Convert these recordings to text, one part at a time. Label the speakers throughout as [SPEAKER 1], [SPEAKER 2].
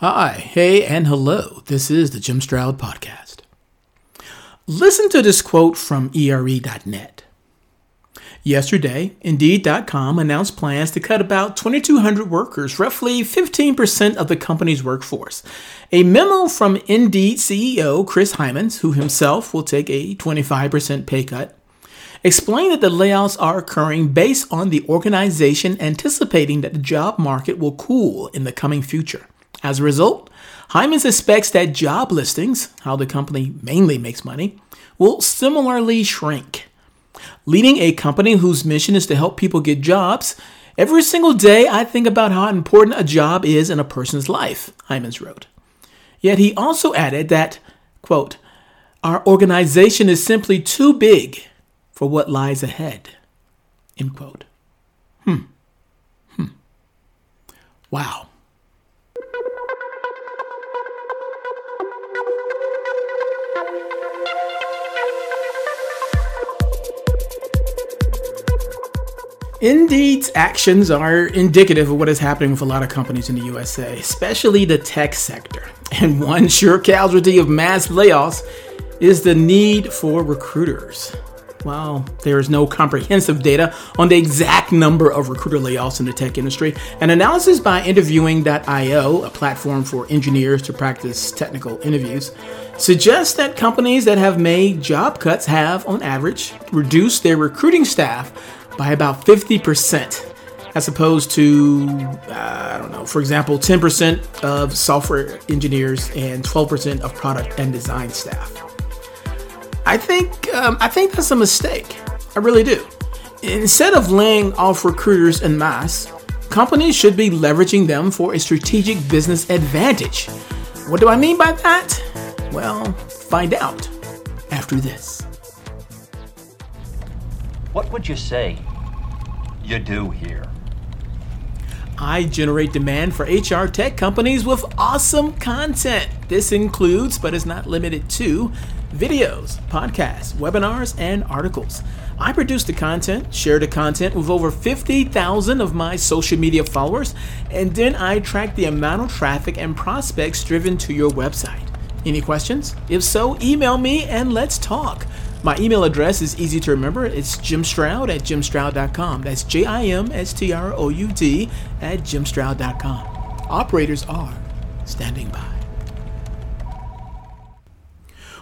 [SPEAKER 1] Hi, hey, and hello. This is the Jim Stroud Podcast. Listen to this quote from ERE.net. Yesterday, Indeed.com announced plans to cut about 2,200 workers, roughly 15% of the company's workforce. A memo from Indeed CEO Chris Hyams, who himself will take a 25% pay cut, explained that the layoffs are occurring based on the organization anticipating that the job market will cool in the coming future. As a result, Hyams suspects that job listings, how the company mainly makes money, will similarly shrink. Leading a company whose mission is to help people get jobs, every single day I think about how important a job is in a person's life, Hyams wrote. Yet he also added that, quote, our organization is simply too big for what lies ahead, end quote. Hmm. Hmm. Wow. Indeed's actions are indicative of what is happening with a lot of companies in the USA, especially the tech sector. And one sure casualty of mass layoffs is the need for recruiters. While there is no comprehensive data on the exact number of recruiter layoffs in the tech industry, an analysis by Interviewing.io, a platform for engineers to practice technical interviews, suggests that companies that have made job cuts have, on average, reduced their recruiting staff by about 50%, as opposed to, uh, I don't know, for example, 10% of software engineers and 12% of product and design staff. I think, um, I think that's a mistake. I really do. Instead of laying off recruiters en masse, companies should be leveraging them for a strategic business advantage. What do I mean by that? Well, find out after this.
[SPEAKER 2] What would you say you do here?
[SPEAKER 1] I generate demand for HR tech companies with awesome content. This includes, but is not limited to, videos, podcasts, webinars, and articles. I produce the content, share the content with over 50,000 of my social media followers, and then I track the amount of traffic and prospects driven to your website. Any questions? If so, email me and let's talk. My email address is easy to remember. It's jimstroud at jimstroud.com. That's J I M S T R O U D at jimstroud.com. Operators are standing by.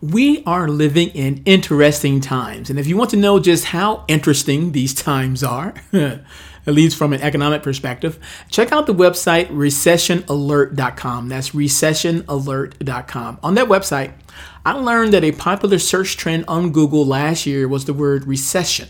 [SPEAKER 1] We are living in interesting times. And if you want to know just how interesting these times are, at least from an economic perspective, check out the website recessionalert.com. That's recessionalert.com. On that website, I learned that a popular search trend on Google last year was the word recession.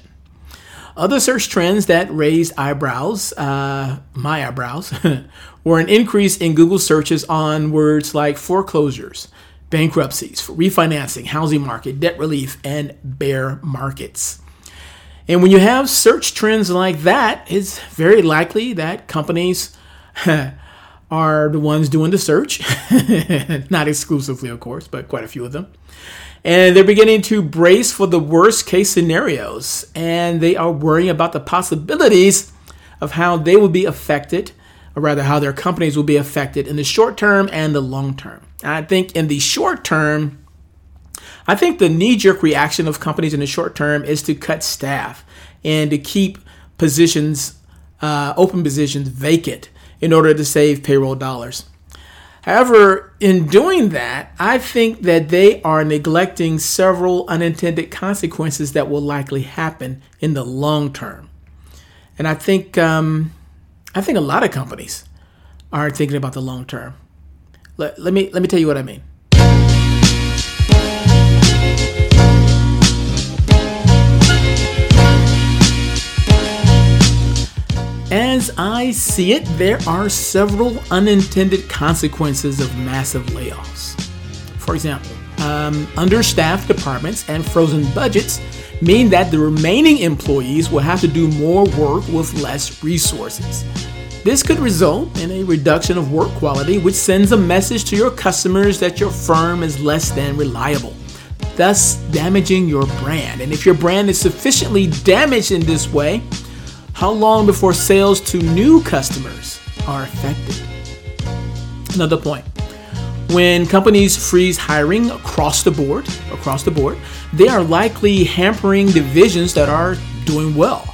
[SPEAKER 1] Other search trends that raised eyebrows, uh, my eyebrows, were an increase in Google searches on words like foreclosures, bankruptcies, for refinancing, housing market, debt relief, and bear markets. And when you have search trends like that, it's very likely that companies are the ones doing the search. Not exclusively, of course, but quite a few of them. And they're beginning to brace for the worst case scenarios. And they are worrying about the possibilities of how they will be affected, or rather, how their companies will be affected in the short term and the long term. I think in the short term, I think the knee jerk reaction of companies in the short term is to cut staff and to keep positions, uh, open positions vacant in order to save payroll dollars. However, in doing that, I think that they are neglecting several unintended consequences that will likely happen in the long term. And I think um, I think a lot of companies aren't thinking about the long term. Let, let me let me tell you what I mean. As I see it, there are several unintended consequences of massive layoffs. For example, um, understaffed departments and frozen budgets mean that the remaining employees will have to do more work with less resources. This could result in a reduction of work quality, which sends a message to your customers that your firm is less than reliable, thus damaging your brand. And if your brand is sufficiently damaged in this way, how long before sales to new customers are affected? Another point. When companies freeze hiring across the board, across the board, they are likely hampering divisions that are doing well.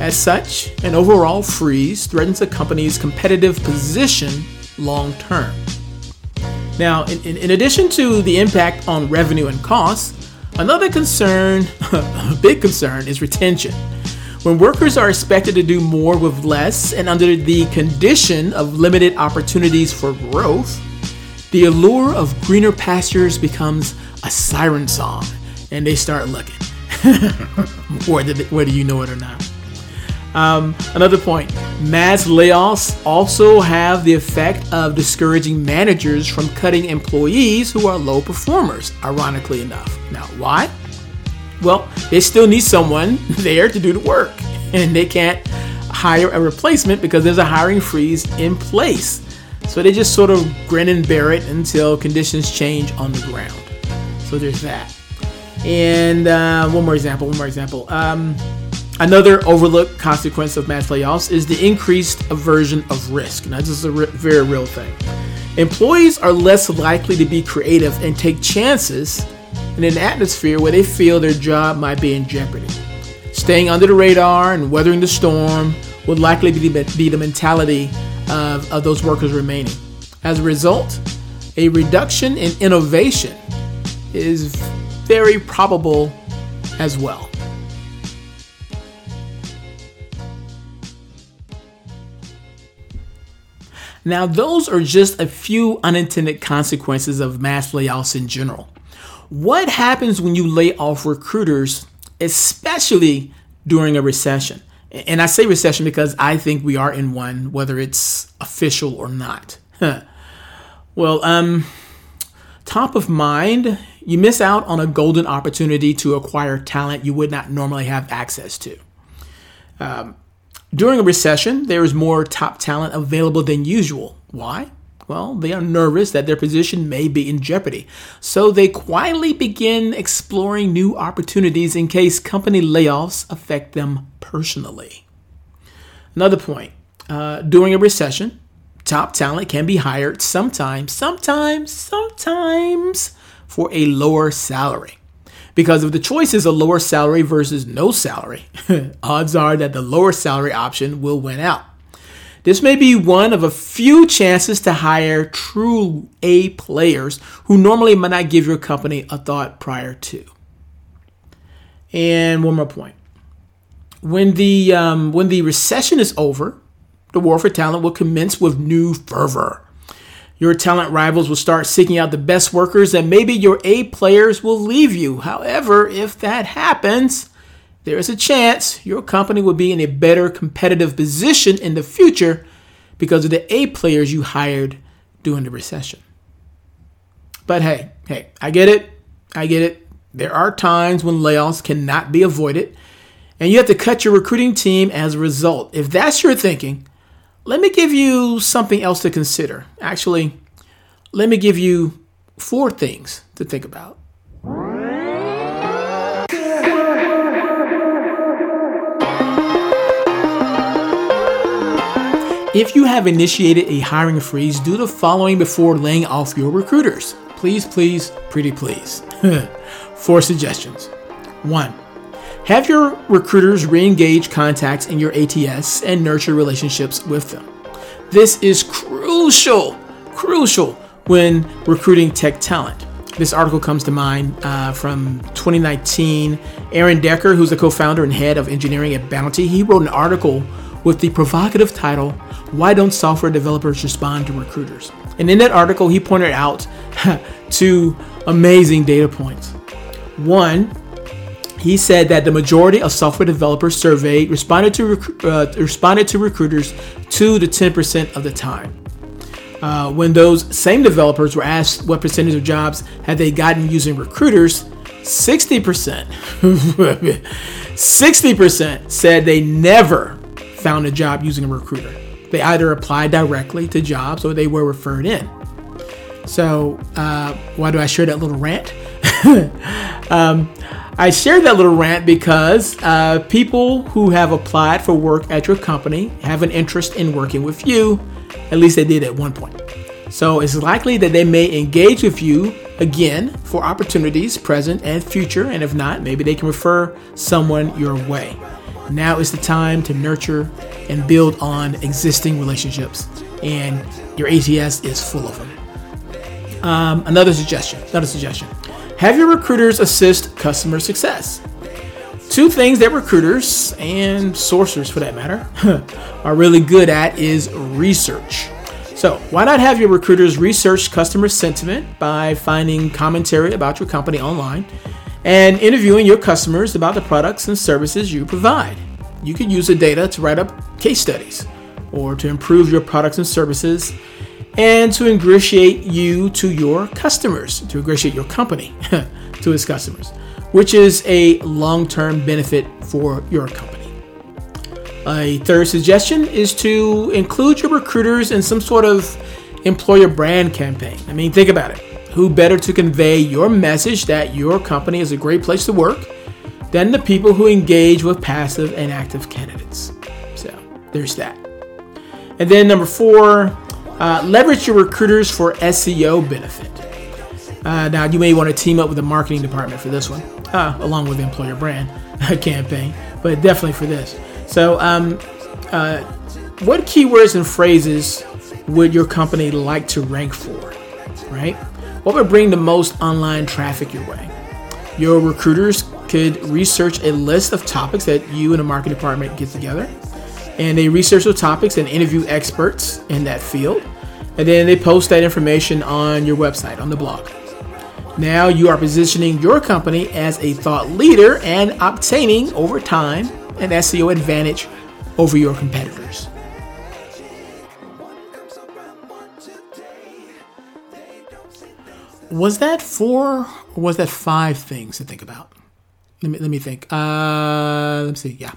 [SPEAKER 1] As such, an overall freeze threatens a company's competitive position long term. Now, in, in, in, addition to the impact on revenue and costs, another concern, a big concern, is retention. When workers are expected to do more with less and under the condition of limited opportunities for growth, the allure of greener pastures becomes a siren song and they start looking. whether, whether you know it or not. Um, another point mass layoffs also have the effect of discouraging managers from cutting employees who are low performers, ironically enough. Now, why? Well, they still need someone there to do the work, and they can't hire a replacement because there's a hiring freeze in place. So they just sort of grin and bear it until conditions change on the ground. So there's that. And uh, one more example, one more example. Um, Another overlooked consequence of mass layoffs is the increased aversion of risk. Now, this is a re- very real thing. Employees are less likely to be creative and take chances in an atmosphere where they feel their job might be in jeopardy. Staying under the radar and weathering the storm would likely be the, be the mentality of, of those workers remaining. As a result, a reduction in innovation is very probable as well. Now, those are just a few unintended consequences of mass layoffs in general. What happens when you lay off recruiters, especially during a recession? And I say recession because I think we are in one, whether it's official or not. well, um, top of mind, you miss out on a golden opportunity to acquire talent you would not normally have access to. Um, during a recession, there is more top talent available than usual. Why? Well, they are nervous that their position may be in jeopardy. So they quietly begin exploring new opportunities in case company layoffs affect them personally. Another point uh, during a recession, top talent can be hired sometimes, sometimes, sometimes for a lower salary. Because if the choice is a lower salary versus no salary, odds are that the lower salary option will win out. This may be one of a few chances to hire true A players who normally might not give your company a thought prior to. And one more point. When the um, when the recession is over, the war for talent will commence with new fervor. Your talent rivals will start seeking out the best workers, and maybe your A players will leave you. However, if that happens, there is a chance your company will be in a better competitive position in the future because of the A players you hired during the recession. But hey, hey, I get it. I get it. There are times when layoffs cannot be avoided, and you have to cut your recruiting team as a result. If that's your thinking, let me give you something else to consider. Actually, let me give you four things to think about. If you have initiated a hiring freeze, do the following before laying off your recruiters. Please, please, pretty please. Four suggestions. One, have your recruiters re engage contacts in your ATS and nurture relationships with them. This is crucial, crucial when recruiting tech talent. This article comes to mind uh, from 2019. Aaron Decker, who's the co founder and head of engineering at Bounty, he wrote an article with the provocative title, Why Don't Software Developers Respond to Recruiters? And in that article, he pointed out two amazing data points. One, he said that the majority of software developers surveyed responded to rec- uh, responded to recruiters two to ten percent of the time. Uh, when those same developers were asked what percentage of jobs had they gotten using recruiters, 60%, 60% said they never found a job using a recruiter. They either applied directly to jobs or they were referred in. So, uh, why do I share that little rant? um, I share that little rant because uh, people who have applied for work at your company have an interest in working with you. At least they did at one point. So it's likely that they may engage with you again for opportunities present and future, and if not, maybe they can refer someone your way. Now is the time to nurture and build on existing relationships, and your ATS is full of them. Um, another suggestion, another suggestion. Have your recruiters assist customer success. Two things that recruiters and sourcers, for that matter, are really good at is research. So, why not have your recruiters research customer sentiment by finding commentary about your company online and interviewing your customers about the products and services you provide? You could use the data to write up case studies or to improve your products and services and to ingratiate you to your customers, to ingratiate your company to its customers, which is a long term benefit for your company. A third suggestion is to include your recruiters in some sort of employer brand campaign. I mean, think about it. Who better to convey your message that your company is a great place to work than the people who engage with passive and active candidates? So, there's that. And then number four, uh, leverage your recruiters for SEO benefit. Uh, now, you may want to team up with the marketing department for this one, uh, along with the employer brand campaign, but definitely for this. So, um, uh, what keywords and phrases would your company like to rank for? Right? What would bring the most online traffic your way? Your recruiters could research a list of topics that you and the marketing department get together, and they research those topics and interview experts in that field, and then they post that information on your website, on the blog. Now you are positioning your company as a thought leader and obtaining over time an SEO advantage over your competitors. Was that four or was that five things to think about? Let me let me think. Uh, let me see. Yeah,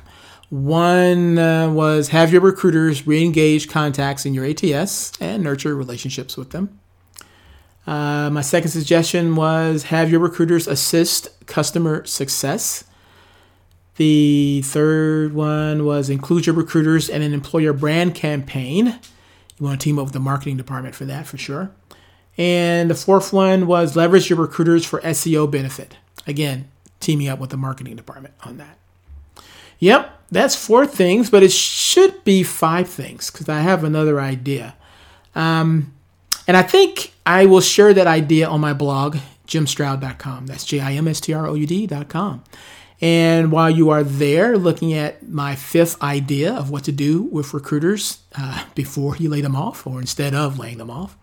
[SPEAKER 1] one uh, was have your recruiters re-engage contacts in your ATS and nurture relationships with them. Uh, my second suggestion was have your recruiters assist customer success. The third one was include your recruiters in an employer brand campaign. You want to team up with the marketing department for that for sure. And the fourth one was leverage your recruiters for SEO benefit. Again, teaming up with the marketing department on that. Yep, that's four things, but it should be five things because I have another idea. Um, and I think I will share that idea on my blog, jimstroud.com. That's J I M S T R O U D.com. And while you are there looking at my fifth idea of what to do with recruiters uh, before you lay them off or instead of laying them off,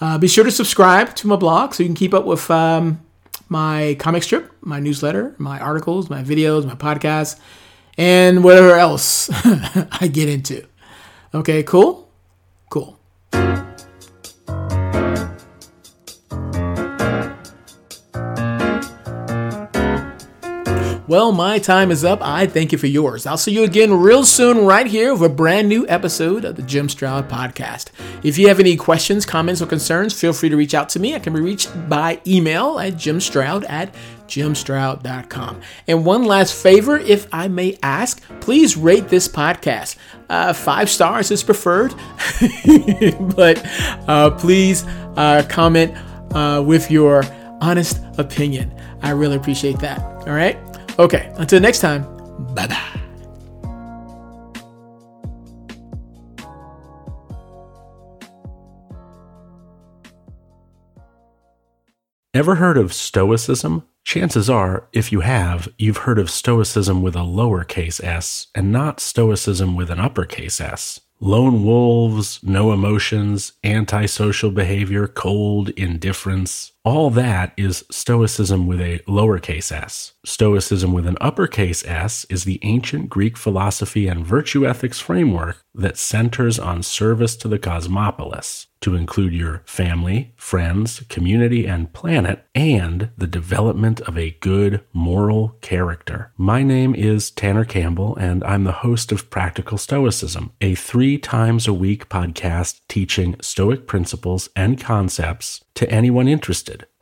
[SPEAKER 1] uh, be sure to subscribe to my blog so you can keep up with um, my comic strip, my newsletter, my articles, my videos, my podcasts, and whatever else I get into. Okay, cool? Cool. Well, my time is up. I thank you for yours. I'll see you again real soon, right here, with a brand new episode of the Jim Stroud Podcast. If you have any questions, comments, or concerns, feel free to reach out to me. I can be reached by email at jimstroud at jimstroud.com. And one last favor, if I may ask, please rate this podcast. Uh, five stars is preferred, but uh, please uh, comment uh, with your honest opinion. I really appreciate that. All right. Okay, until next time, bye bye.
[SPEAKER 3] Ever heard of Stoicism? Chances are, if you have, you've heard of Stoicism with a lowercase s and not Stoicism with an uppercase s lone wolves, no emotions, antisocial behavior, cold indifference. All that is Stoicism with a lowercase s. Stoicism with an uppercase s is the ancient Greek philosophy and virtue ethics framework that centers on service to the cosmopolis, to include your family, friends, community, and planet, and the development of a good moral character. My name is Tanner Campbell, and I'm the host of Practical Stoicism, a three times a week podcast teaching Stoic principles and concepts to anyone interested